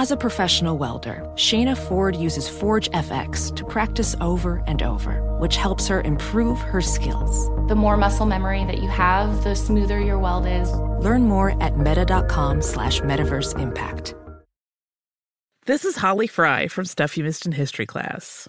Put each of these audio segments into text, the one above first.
As a professional welder, Shayna Ford uses Forge FX to practice over and over, which helps her improve her skills. The more muscle memory that you have, the smoother your weld is. Learn more at meta.com slash metaverse impact. This is Holly Fry from Stuff You Missed in History class.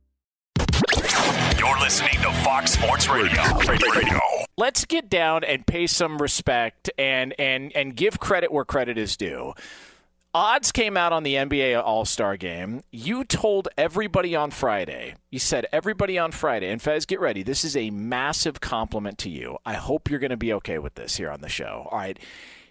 Listening to Fox Sports Radio. Radio. Let's get down and pay some respect and and and give credit where credit is due. Odds came out on the NBA All Star game. You told everybody on Friday, you said everybody on Friday, and Fez, get ready. This is a massive compliment to you. I hope you're going to be okay with this here on the show. All right.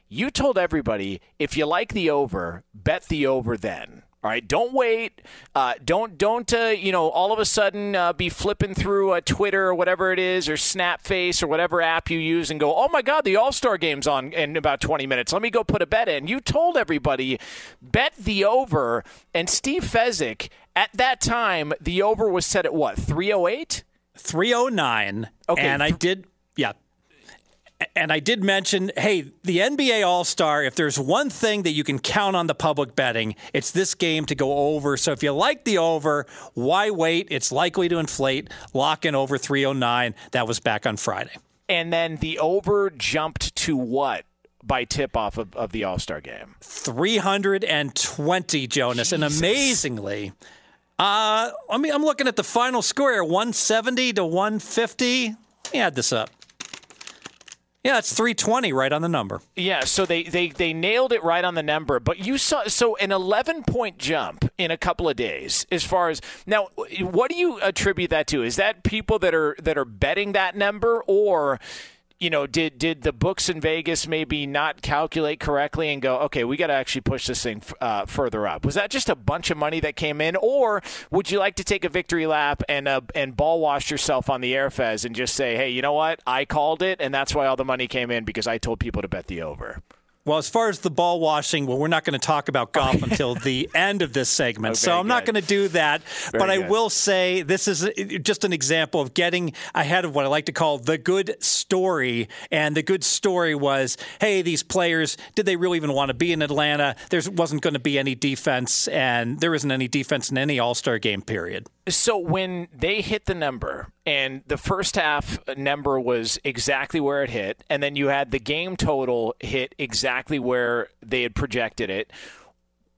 You told everybody if you like the over, bet the over then. All right, don't wait. Uh, don't don't uh, you know all of a sudden uh, be flipping through uh, Twitter or whatever it is or Snapface or whatever app you use and go, oh my God, the All Star game's on in about 20 minutes. Let me go put a bet in. You told everybody bet the over, and Steve Fezzik at that time the over was set at what 308. 309. Okay, and I did yeah and I did mention, hey, the NBA All Star, if there's one thing that you can count on the public betting, it's this game to go over. So if you like the over, why wait? It's likely to inflate. Lock in over 309. That was back on Friday. And then the over jumped to what? By tip off of, of the All Star game? 320, Jonas. Jesus. And amazingly, uh, I mean, I'm looking at the final score here 170 to 150. Let me add this up. Yeah, it's 320 right on the number. Yeah, so they, they, they nailed it right on the number. But you saw so an 11 point jump in a couple of days as far as now what do you attribute that to? Is that people that are that are betting that number or you know, did did the books in Vegas maybe not calculate correctly and go, okay, we got to actually push this thing uh, further up? Was that just a bunch of money that came in, or would you like to take a victory lap and uh, and ball wash yourself on the airfez and just say, hey, you know what, I called it, and that's why all the money came in because I told people to bet the over. Well, as far as the ball washing, well, we're not going to talk about golf until the end of this segment. so I'm good. not going to do that. Very but I good. will say this is uh, just an example of getting ahead of what I like to call the good story. And the good story was hey, these players, did they really even want to be in Atlanta? There wasn't going to be any defense, and there isn't any defense in any All Star game, period. So when they hit the number, and the first half number was exactly where it hit, and then you had the game total hit exactly where they had projected it.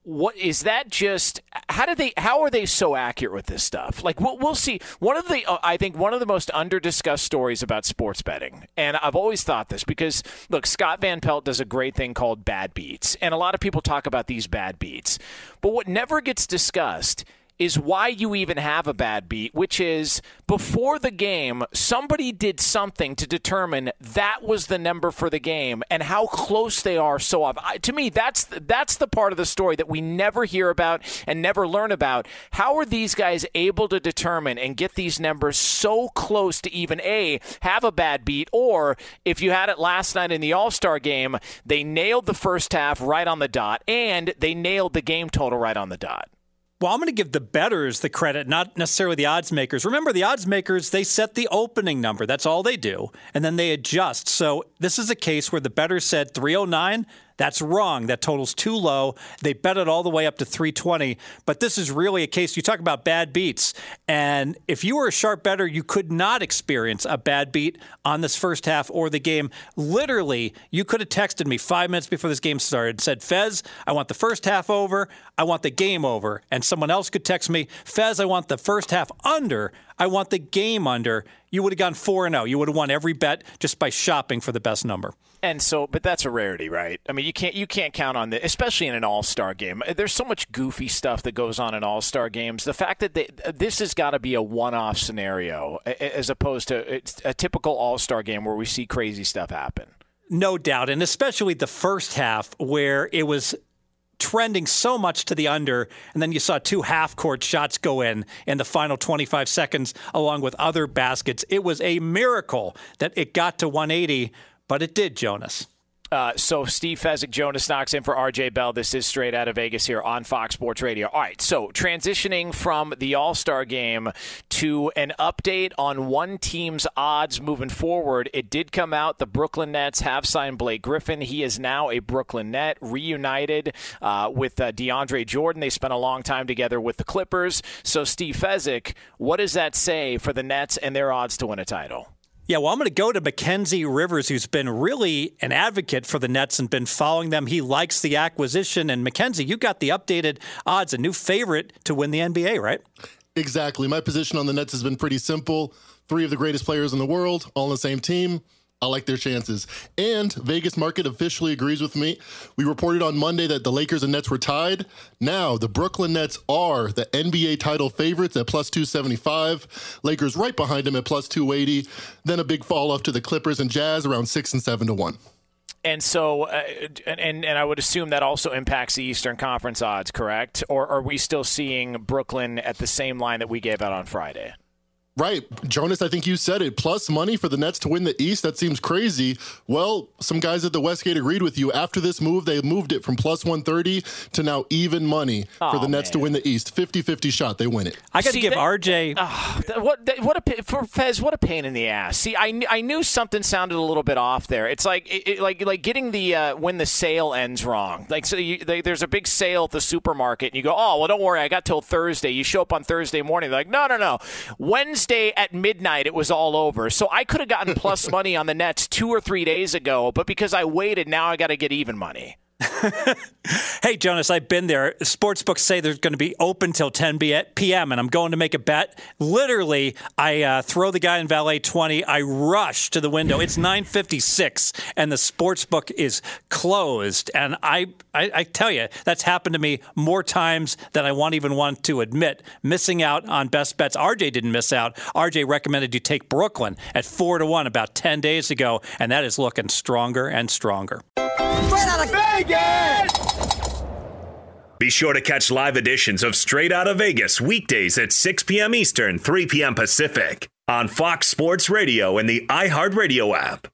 What is that? Just how did they? How are they so accurate with this stuff? Like we'll, we'll see. One of the uh, I think one of the most under discussed stories about sports betting, and I've always thought this because look, Scott Van Pelt does a great thing called bad beats, and a lot of people talk about these bad beats, but what never gets discussed is why you even have a bad beat, which is before the game, somebody did something to determine that was the number for the game and how close they are so often. To me, that's that's the part of the story that we never hear about and never learn about. How are these guys able to determine and get these numbers so close to even a have a bad beat, or if you had it last night in the All Star game, they nailed the first half right on the dot and they nailed the game total right on the dot. Well, I'm going to give the betters the credit, not necessarily the odds makers. Remember, the odds makers, they set the opening number. That's all they do. And then they adjust. So this is a case where the betters said 309. That's wrong. That total's too low. They bet it all the way up to 320. But this is really a case you talk about bad beats. And if you were a sharp better, you could not experience a bad beat on this first half or the game. Literally, you could have texted me five minutes before this game started, and said, Fez, I want the first half over. I want the game over. And someone else could text me, Fez, I want the first half under. I want the game under. You would have gone 4 0. You would have won every bet just by shopping for the best number. And so, but that's a rarity, right? I mean, you can't you can't count on this, especially in an All Star game. There's so much goofy stuff that goes on in All Star games. The fact that they, this has got to be a one off scenario as opposed to a typical All Star game where we see crazy stuff happen. No doubt, and especially the first half where it was trending so much to the under, and then you saw two half court shots go in in the final 25 seconds, along with other baskets. It was a miracle that it got to 180 but it did, Jonas. Uh, so Steve Fezzik, Jonas Knox in for RJ Bell. This is straight out of Vegas here on Fox Sports Radio. All right, so transitioning from the All Star game to an update on one team's odds moving forward. It did come out the Brooklyn Nets have signed Blake Griffin. He is now a Brooklyn Net, reunited uh, with uh, DeAndre Jordan. They spent a long time together with the Clippers. So Steve Fezzik, what does that say for the Nets and their odds to win a title? Yeah, well, I'm going to go to Mackenzie Rivers, who's been really an advocate for the Nets and been following them. He likes the acquisition. And Mackenzie, you got the updated odds, a new favorite to win the NBA, right? Exactly. My position on the Nets has been pretty simple. Three of the greatest players in the world, all on the same team. I like their chances. And Vegas market officially agrees with me. We reported on Monday that the Lakers and Nets were tied. Now, the Brooklyn Nets are the NBA title favorites at plus 275. Lakers right behind them at plus 280. Then a big fall off to the Clippers and Jazz around 6 and 7 to 1. And so, uh, and and I would assume that also impacts the Eastern Conference odds, correct? Or are we still seeing Brooklyn at the same line that we gave out on Friday? Right. Jonas, I think you said it. Plus money for the Nets to win the East. That seems crazy. Well, some guys at the Westgate agreed with you. After this move, they moved it from plus 130 to now even money oh, for the Nets man. to win the East. 50 50 shot. They win it. I got to give RJ. Uh, what, what a, for Fez, what a pain in the ass. See, I, I knew something sounded a little bit off there. It's like it, like like getting the uh, when the sale ends wrong. Like, so you, they, there's a big sale at the supermarket, and you go, oh, well, don't worry. I got till Thursday. You show up on Thursday morning. They're like, no, no, no. Wednesday Wednesday at midnight, it was all over. So I could have gotten plus money on the Nets two or three days ago, but because I waited, now I got to get even money. hey, Jonas, I've been there. Sportsbooks say they're going to be open till 10 p.m., and I'm going to make a bet. Literally, I uh, throw the guy in valet 20. I rush to the window. It's 9:56, and the sportsbook is closed. And I, I, I tell you, that's happened to me more times than I want even want to admit. Missing out on best bets. RJ didn't miss out. RJ recommended you take Brooklyn at four to one about 10 days ago, and that is looking stronger and stronger. Straight out of Vegas! Be sure to catch live editions of Straight Out of Vegas weekdays at 6 p.m. Eastern, 3 p.m. Pacific on Fox Sports Radio and the iHeartRadio app.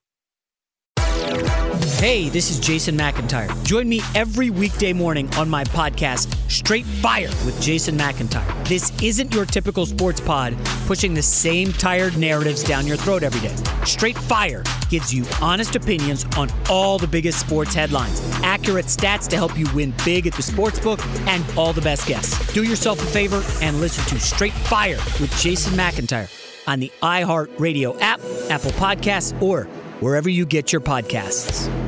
Hey, this is Jason McIntyre. Join me every weekday morning on my podcast, Straight Fire with Jason McIntyre. This isn't your typical sports pod pushing the same tired narratives down your throat every day. Straight Fire gives you honest opinions on all the biggest sports headlines, accurate stats to help you win big at the sports book, and all the best guests. Do yourself a favor and listen to Straight Fire with Jason McIntyre on the iHeartRadio app, Apple Podcasts, or wherever you get your podcasts.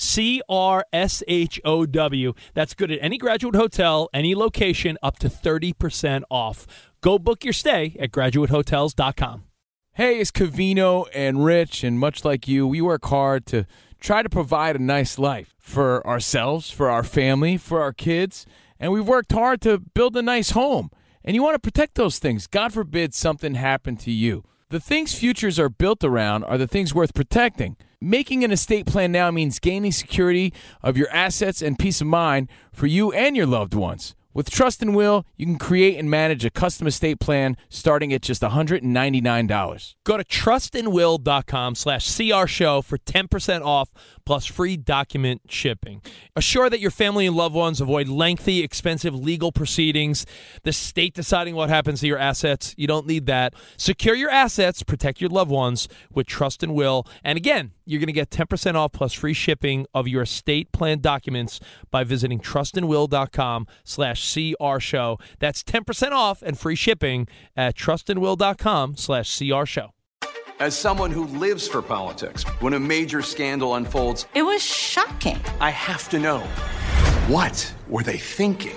C R S H O W. That's good at any graduate hotel, any location, up to 30% off. Go book your stay at graduatehotels.com. Hey, it's Covino and Rich, and much like you, we work hard to try to provide a nice life for ourselves, for our family, for our kids, and we've worked hard to build a nice home. And you want to protect those things. God forbid something happened to you. The things futures are built around are the things worth protecting. Making an estate plan now means gaining security of your assets and peace of mind for you and your loved ones. With Trust and Will, you can create and manage a custom estate plan starting at just $199. Go to trustandwill.com slash crshow for 10% off plus free document shipping. Assure that your family and loved ones avoid lengthy, expensive legal proceedings, the state deciding what happens to your assets. You don't need that. Secure your assets, protect your loved ones with Trust and Will. And again, you're going to get 10% off plus free shipping of your estate plan documents by visiting trustandwill.com slash crshow. That's 10% off and free shipping at trustandwill.com slash crshow. As someone who lives for politics, when a major scandal unfolds, it was shocking. I have to know what were they thinking?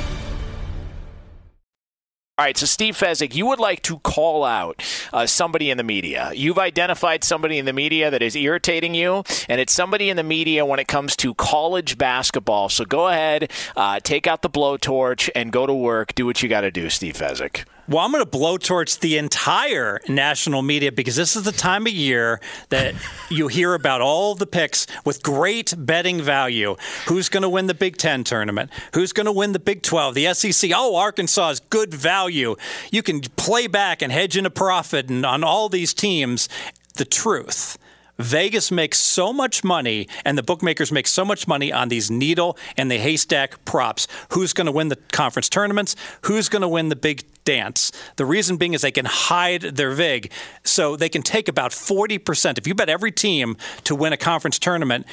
All right, so Steve Fezzik, you would like to call out uh, somebody in the media. You've identified somebody in the media that is irritating you, and it's somebody in the media when it comes to college basketball. So go ahead, uh, take out the blowtorch, and go to work. Do what you got to do, Steve Fezzik. Well, I'm going to blow towards the entire national media because this is the time of year that you hear about all the picks with great betting value. Who's going to win the Big Ten tournament? Who's going to win the Big 12? The SEC? Oh, Arkansas is good value. You can play back and hedge in a profit and on all these teams. The truth Vegas makes so much money and the bookmakers make so much money on these needle and the haystack props. Who's going to win the conference tournaments? Who's going to win the big dance? The reason being is they can hide their VIG. So they can take about 40%. If you bet every team to win a conference tournament,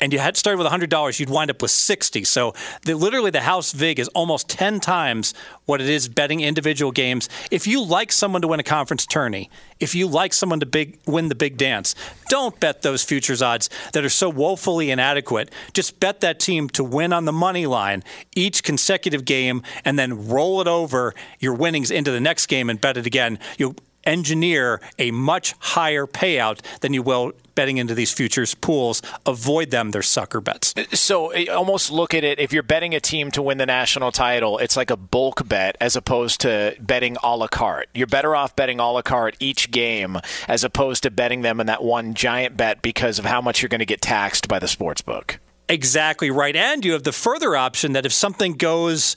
and you had started with $100, you'd wind up with 60. So the, literally the house vig is almost 10 times what it is betting individual games. If you like someone to win a conference tourney, if you like someone to big, win the big dance, don't bet those futures odds that are so woefully inadequate. Just bet that team to win on the money line each consecutive game and then roll it over your winnings into the next game and bet it again. You'll engineer a much higher payout than you will betting into these futures pools. Avoid them; they're sucker bets. So eh, almost look at it. If you're betting a team to win the national title, it's like a bulk bet as opposed to betting a la carte. You're better off betting a la carte each game as opposed to betting them in that one giant bet because of how much you're going to get taxed by the sports book. Exactly right. And you have the further option that if something goes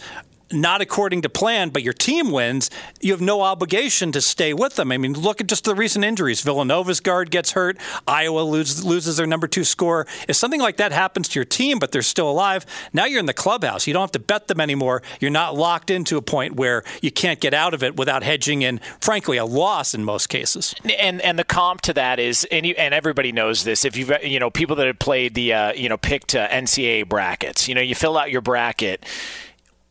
not according to plan, but your team wins, you have no obligation to stay with them. I mean, look at just the recent injuries. Villanova's guard gets hurt. Iowa loses, loses their number two scorer. If something like that happens to your team, but they're still alive, now you're in the clubhouse. You don't have to bet them anymore. You're not locked into a point where you can't get out of it without hedging in, frankly, a loss in most cases. And and the comp to that is, and you, and everybody knows this. If you've you know people that have played the uh, you know picked uh, NCAA brackets, you know you fill out your bracket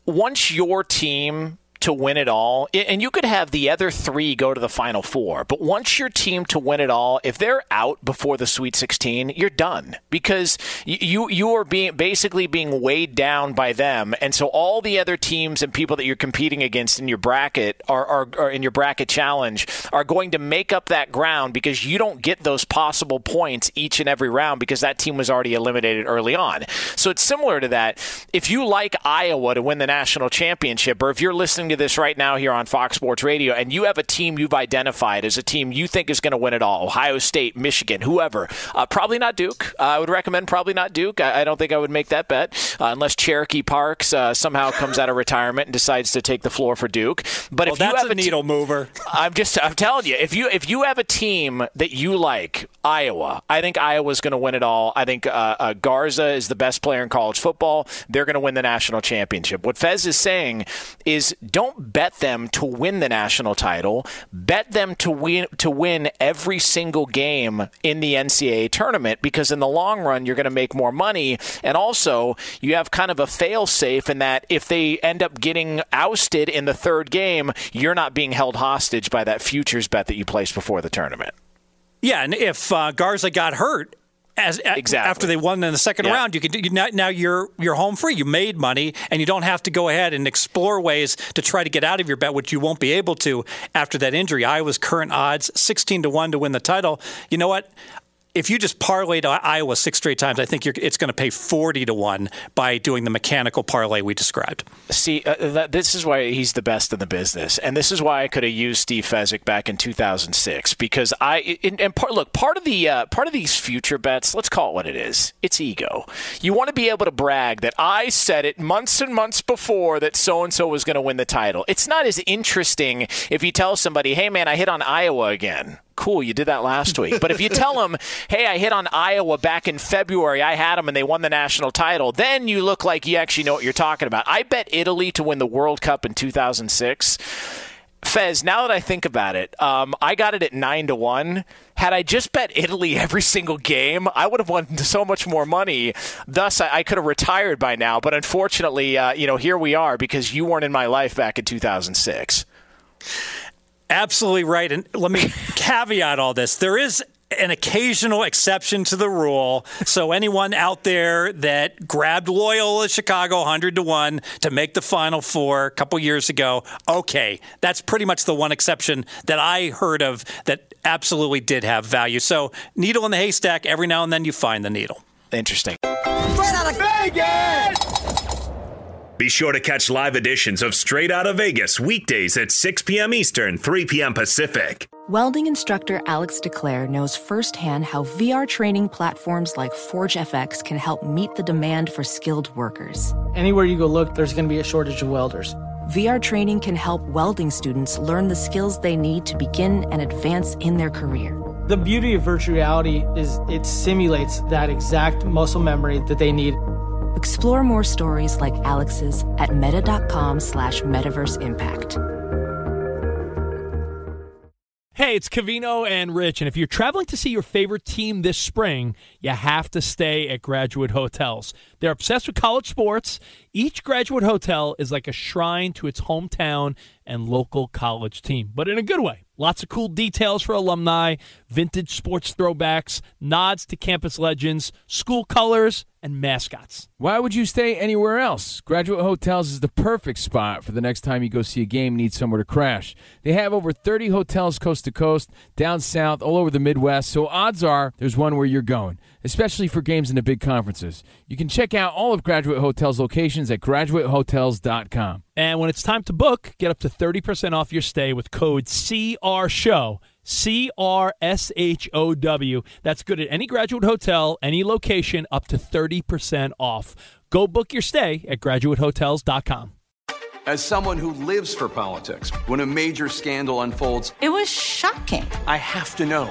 once your team to win it all, and you could have the other three go to the Final Four, but once your team to win it all, if they're out before the Sweet 16, you're done because you you are being basically being weighed down by them, and so all the other teams and people that you're competing against in your bracket are, are, are in your bracket challenge are going to make up that ground because you don't get those possible points each and every round because that team was already eliminated early on. So it's similar to that. If you like Iowa to win the national championship, or if you're listening to this right now here on Fox Sports Radio and you have a team you've identified as a team you think is going to win it all, Ohio State, Michigan, whoever, uh, probably not Duke. Uh, I would recommend probably not Duke. I, I, don't think I would make that bet uh, unless Cherokee Parks uh, somehow comes out of retirement and decides to take the floor for Duke. But well, if you have a needle mover, I'm just I'm telling you, if you if you have a team that you like, Iowa, I think Iowa's going to win it all. I think uh, uh, Garza is the best player in college football. They're going to win the national championship. What Fez is saying is don't bet them to win the national title. Bet them to win to win every single game in the NCAA tournament because in the long run you're going to make more money and also you have kind of a fail safe in that if they end up getting ousted in the third game, you're not being held hostage by that futures bet that you placed before the tournament. Yeah, and if uh, Garza got hurt, as exactly. after they won in the second yeah. round, you can you, now, now you're you're home free. You made money, and you don't have to go ahead and explore ways to try to get out of your bet, which you won't be able to after that injury. Iowa's current odds sixteen to one to win the title. You know what? If you just parlayed Iowa six straight times, I think it's going to pay 40 to 1 by doing the mechanical parlay we described. See, uh, this is why he's the best in the business. And this is why I could have used Steve Fezzik back in 2006 because I and, and part, look, part of the uh, part of these future bets, let's call it what it is. It's ego. You want to be able to brag that I said it months and months before that so and so was going to win the title. It's not as interesting if you tell somebody, "Hey man, I hit on Iowa again." Cool, you did that last week. But if you tell them, hey, I hit on Iowa back in February, I had them and they won the national title, then you look like you actually know what you're talking about. I bet Italy to win the World Cup in 2006. Fez, now that I think about it, um, I got it at nine to one. Had I just bet Italy every single game, I would have won so much more money. Thus, I, I could have retired by now. But unfortunately, uh, you know, here we are because you weren't in my life back in 2006. Absolutely right. And let me caveat all this. There is an occasional exception to the rule. So anyone out there that grabbed Loyola Chicago 100 to 1 to make the final four a couple years ago, okay, that's pretty much the one exception that I heard of that absolutely did have value. So needle in the haystack, every now and then you find the needle. Interesting. Straight out of Vegas! Be sure to catch live editions of Straight Out of Vegas weekdays at 6 p.m. Eastern, 3 p.m. Pacific. Welding instructor Alex DeClaire knows firsthand how VR training platforms like ForgeFX can help meet the demand for skilled workers. Anywhere you go look, there's going to be a shortage of welders. VR training can help welding students learn the skills they need to begin and advance in their career. The beauty of virtual reality is it simulates that exact muscle memory that they need Explore more stories like Alex's at meta.com slash metaverse impact. Hey, it's Covino and Rich, and if you're traveling to see your favorite team this spring, you have to stay at Graduate Hotels. They're obsessed with college sports. Each graduate hotel is like a shrine to its hometown and local college team, but in a good way. Lots of cool details for alumni, vintage sports throwbacks, nods to campus legends, school colors, and mascots. Why would you stay anywhere else? Graduate Hotels is the perfect spot for the next time you go see a game and need somewhere to crash. They have over 30 hotels coast to coast, down south, all over the Midwest, so odds are there's one where you're going, especially for games in the big conferences. You can check out all of Graduate Hotels locations at graduatehotels.com. And when it's time to book, get up to 30% off your stay with code CRSHOW. C R S H O W. That's good at any graduate hotel, any location, up to 30% off. Go book your stay at graduatehotels.com. As someone who lives for politics, when a major scandal unfolds, it was shocking. I have to know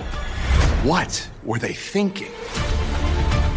what were they thinking?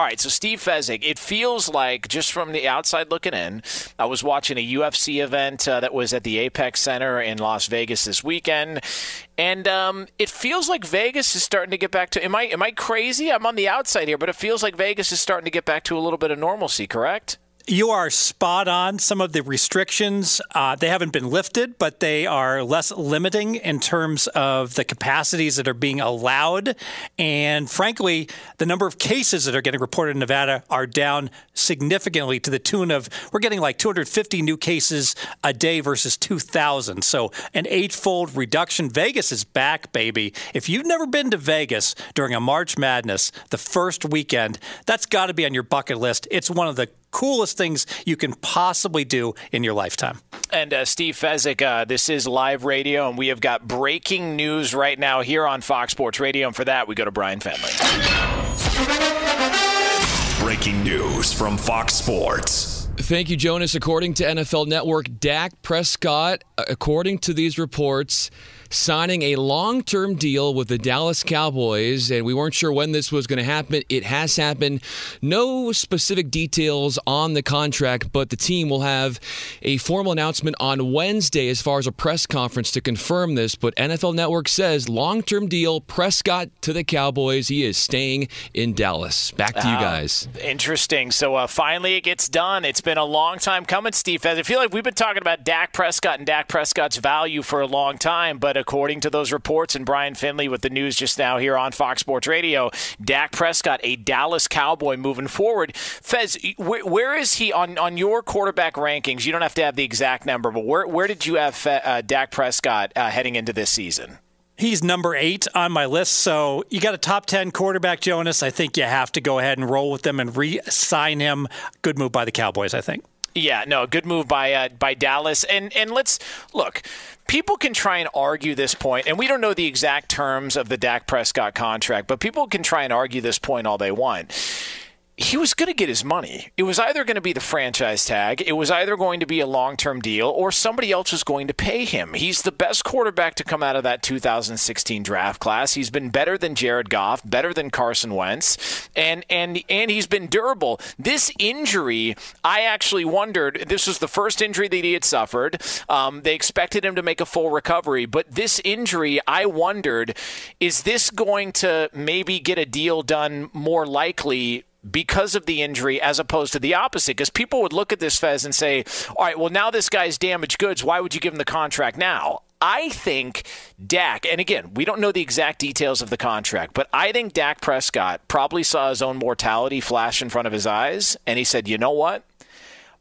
All right, so Steve Fezzik, it feels like just from the outside looking in, I was watching a UFC event uh, that was at the Apex Center in Las Vegas this weekend, and um, it feels like Vegas is starting to get back to. Am I am I crazy? I'm on the outside here, but it feels like Vegas is starting to get back to a little bit of normalcy. Correct? You are spot on. Some of the restrictions, uh, they haven't been lifted, but they are less limiting in terms of the capacities that are being allowed. And frankly, the number of cases that are getting reported in Nevada are down significantly to the tune of we're getting like 250 new cases a day versus 2,000. So an eightfold reduction. Vegas is back, baby. If you've never been to Vegas during a March Madness, the first weekend, that's got to be on your bucket list. It's one of the coolest things you can possibly do in your lifetime. And uh, Steve Fezzik, uh, this is live radio, and we have got breaking news right now here on Fox Sports Radio. And for that, we go to Brian Fenley. Breaking news from Fox Sports. Thank you, Jonas. According to NFL Network, Dak Prescott, uh, according to these reports, signing a long term deal with the Dallas Cowboys, and we weren't sure when this was going to happen. It has happened. No specific details on the contract, but the team will have a formal announcement on Wednesday as far as a press conference to confirm this. But NFL Network says long term deal, Prescott to the Cowboys. He is staying in Dallas. Back to you ah, guys. interesting. So uh, finally it gets done. It's been a long time coming, Steve. I feel like we've been talking about Dak Prescott and Dak Prescott's value for a long time, but according to those reports, and Brian Finley with the news just now here on Fox Sports Radio, Dak Prescott, a Dallas Cowboy moving forward. Fez, where, where is he on, on your quarterback rankings? You don't have to have the exact number, but where, where did you have uh, Dak Prescott uh, heading into this season? He's number eight on my list. So you got a top 10 quarterback, Jonas. I think you have to go ahead and roll with them and re sign him. Good move by the Cowboys, I think. Yeah, no, good move by uh, by Dallas. And and let's look. People can try and argue this point, and we don't know the exact terms of the Dak Prescott contract, but people can try and argue this point all they want he was going to get his money. It was either going to be the franchise tag, it was either going to be a long term deal, or somebody else was going to pay him. He's the best quarterback to come out of that 2016 draft class. He's been better than Jared Goff, better than Carson Wentz, and and and he's been durable. This injury, I actually wondered. This was the first injury that he had suffered. Um, they expected him to make a full recovery, but this injury, I wondered, is this going to maybe get a deal done more likely because of the injury as opposed to the opposite. Because people would look at this Fez and say, all right, well, now this guy's damaged goods. Why would you give him the contract now? I think Dak, and again, we don't know the exact details of the contract, but I think Dak Prescott probably saw his own mortality flash in front of his eyes, and he said, you know what?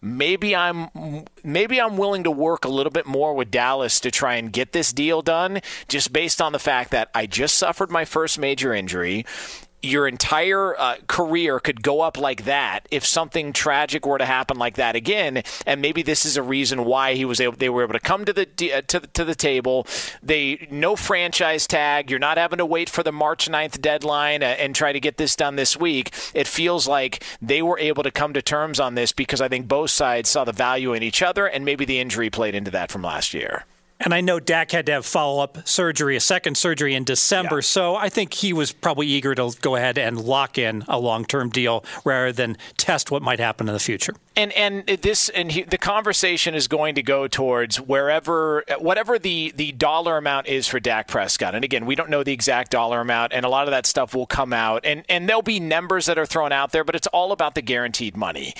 maybe I'm maybe I'm willing to work a little bit more with Dallas to try and get this deal done just based on the fact that I just suffered my first major injury your entire uh, career could go up like that if something tragic were to happen like that again. And maybe this is a reason why he was able they were able to come to the uh, to, to the table. They no franchise tag. You're not having to wait for the March 9th deadline uh, and try to get this done this week. It feels like they were able to come to terms on this because I think both sides saw the value in each other and maybe the injury played into that from last year and I know Dak had to have follow up surgery, a second surgery in December. Yeah. So I think he was probably eager to go ahead and lock in a long term deal rather than test what might happen in the future. And and this and he, the conversation is going to go towards wherever whatever the the dollar amount is for Dak Prescott. And again, we don't know the exact dollar amount, and a lot of that stuff will come out, and and there'll be numbers that are thrown out there, but it's all about the guaranteed money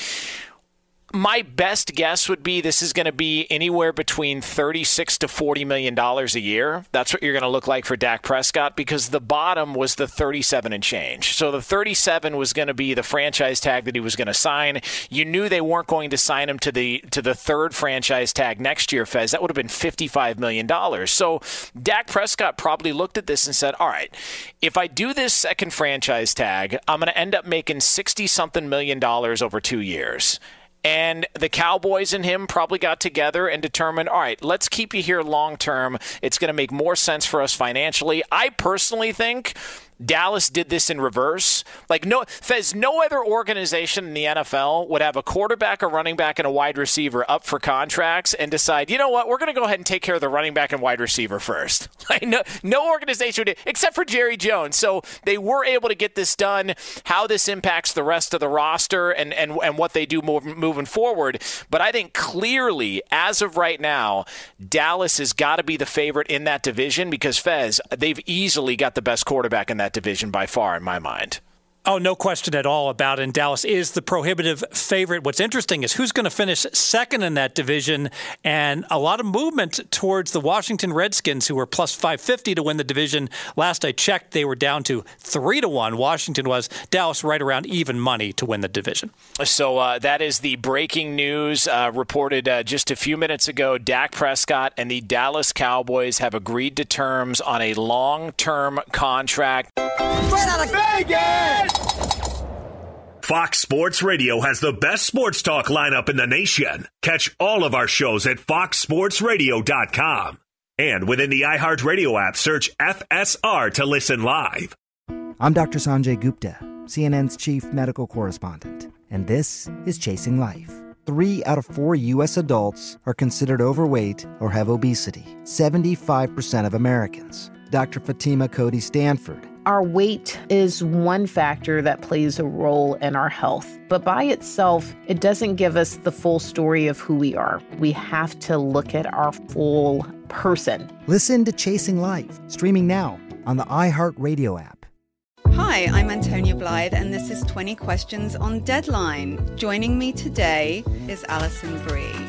my best guess would be this is going to be anywhere between 36 to 40 million dollars a year. That's what you're going to look like for Dak Prescott because the bottom was the 37 and change. So the 37 was going to be the franchise tag that he was going to sign. You knew they weren't going to sign him to the to the third franchise tag next year, Fez. That would have been 55 million dollars. So Dak Prescott probably looked at this and said, "All right, if I do this second franchise tag, I'm going to end up making 60 something million dollars over 2 years." And the Cowboys and him probably got together and determined, all right, let's keep you here long term. It's going to make more sense for us financially. I personally think Dallas did this in reverse. Like no Fez, no other organization in the NFL would have a quarterback, a running back, and a wide receiver up for contracts and decide, you know what, we're going to go ahead and take care of the running back and wide receiver first. Like no, no organization would, except for Jerry Jones. So they were able to get this done. How this impacts the rest of the roster and and and what they do move, moving forward. But I think clearly, as of right now, Dallas has got to be the favorite in that division because Fez, they've easily got the best quarterback in that that division by far, in my mind. Oh, no question at all about it. And Dallas is the prohibitive favorite. What's interesting is who's going to finish second in that division, and a lot of movement towards the Washington Redskins, who were plus 550 to win the division. Last I checked, they were down to three to one. Washington was Dallas right around even money to win the division. So uh, that is the breaking news uh, reported uh, just a few minutes ago. Dak Prescott and the Dallas Cowboys have agreed to terms on a long-term contract. Right out of Vegas! Fox Sports Radio has the best sports talk lineup in the nation. Catch all of our shows at foxsportsradio.com. And within the iHeartRadio app, search FSR to listen live. I'm Dr. Sanjay Gupta, CNN's chief medical correspondent, and this is Chasing Life. Three out of four U.S. adults are considered overweight or have obesity, 75% of Americans. Dr. Fatima Cody Stanford our weight is one factor that plays a role in our health, but by itself, it doesn't give us the full story of who we are. We have to look at our full person. Listen to Chasing Life, streaming now on the iHeartRadio app. Hi, I'm Antonia Blythe, and this is 20 Questions on Deadline. Joining me today is Alison Brie.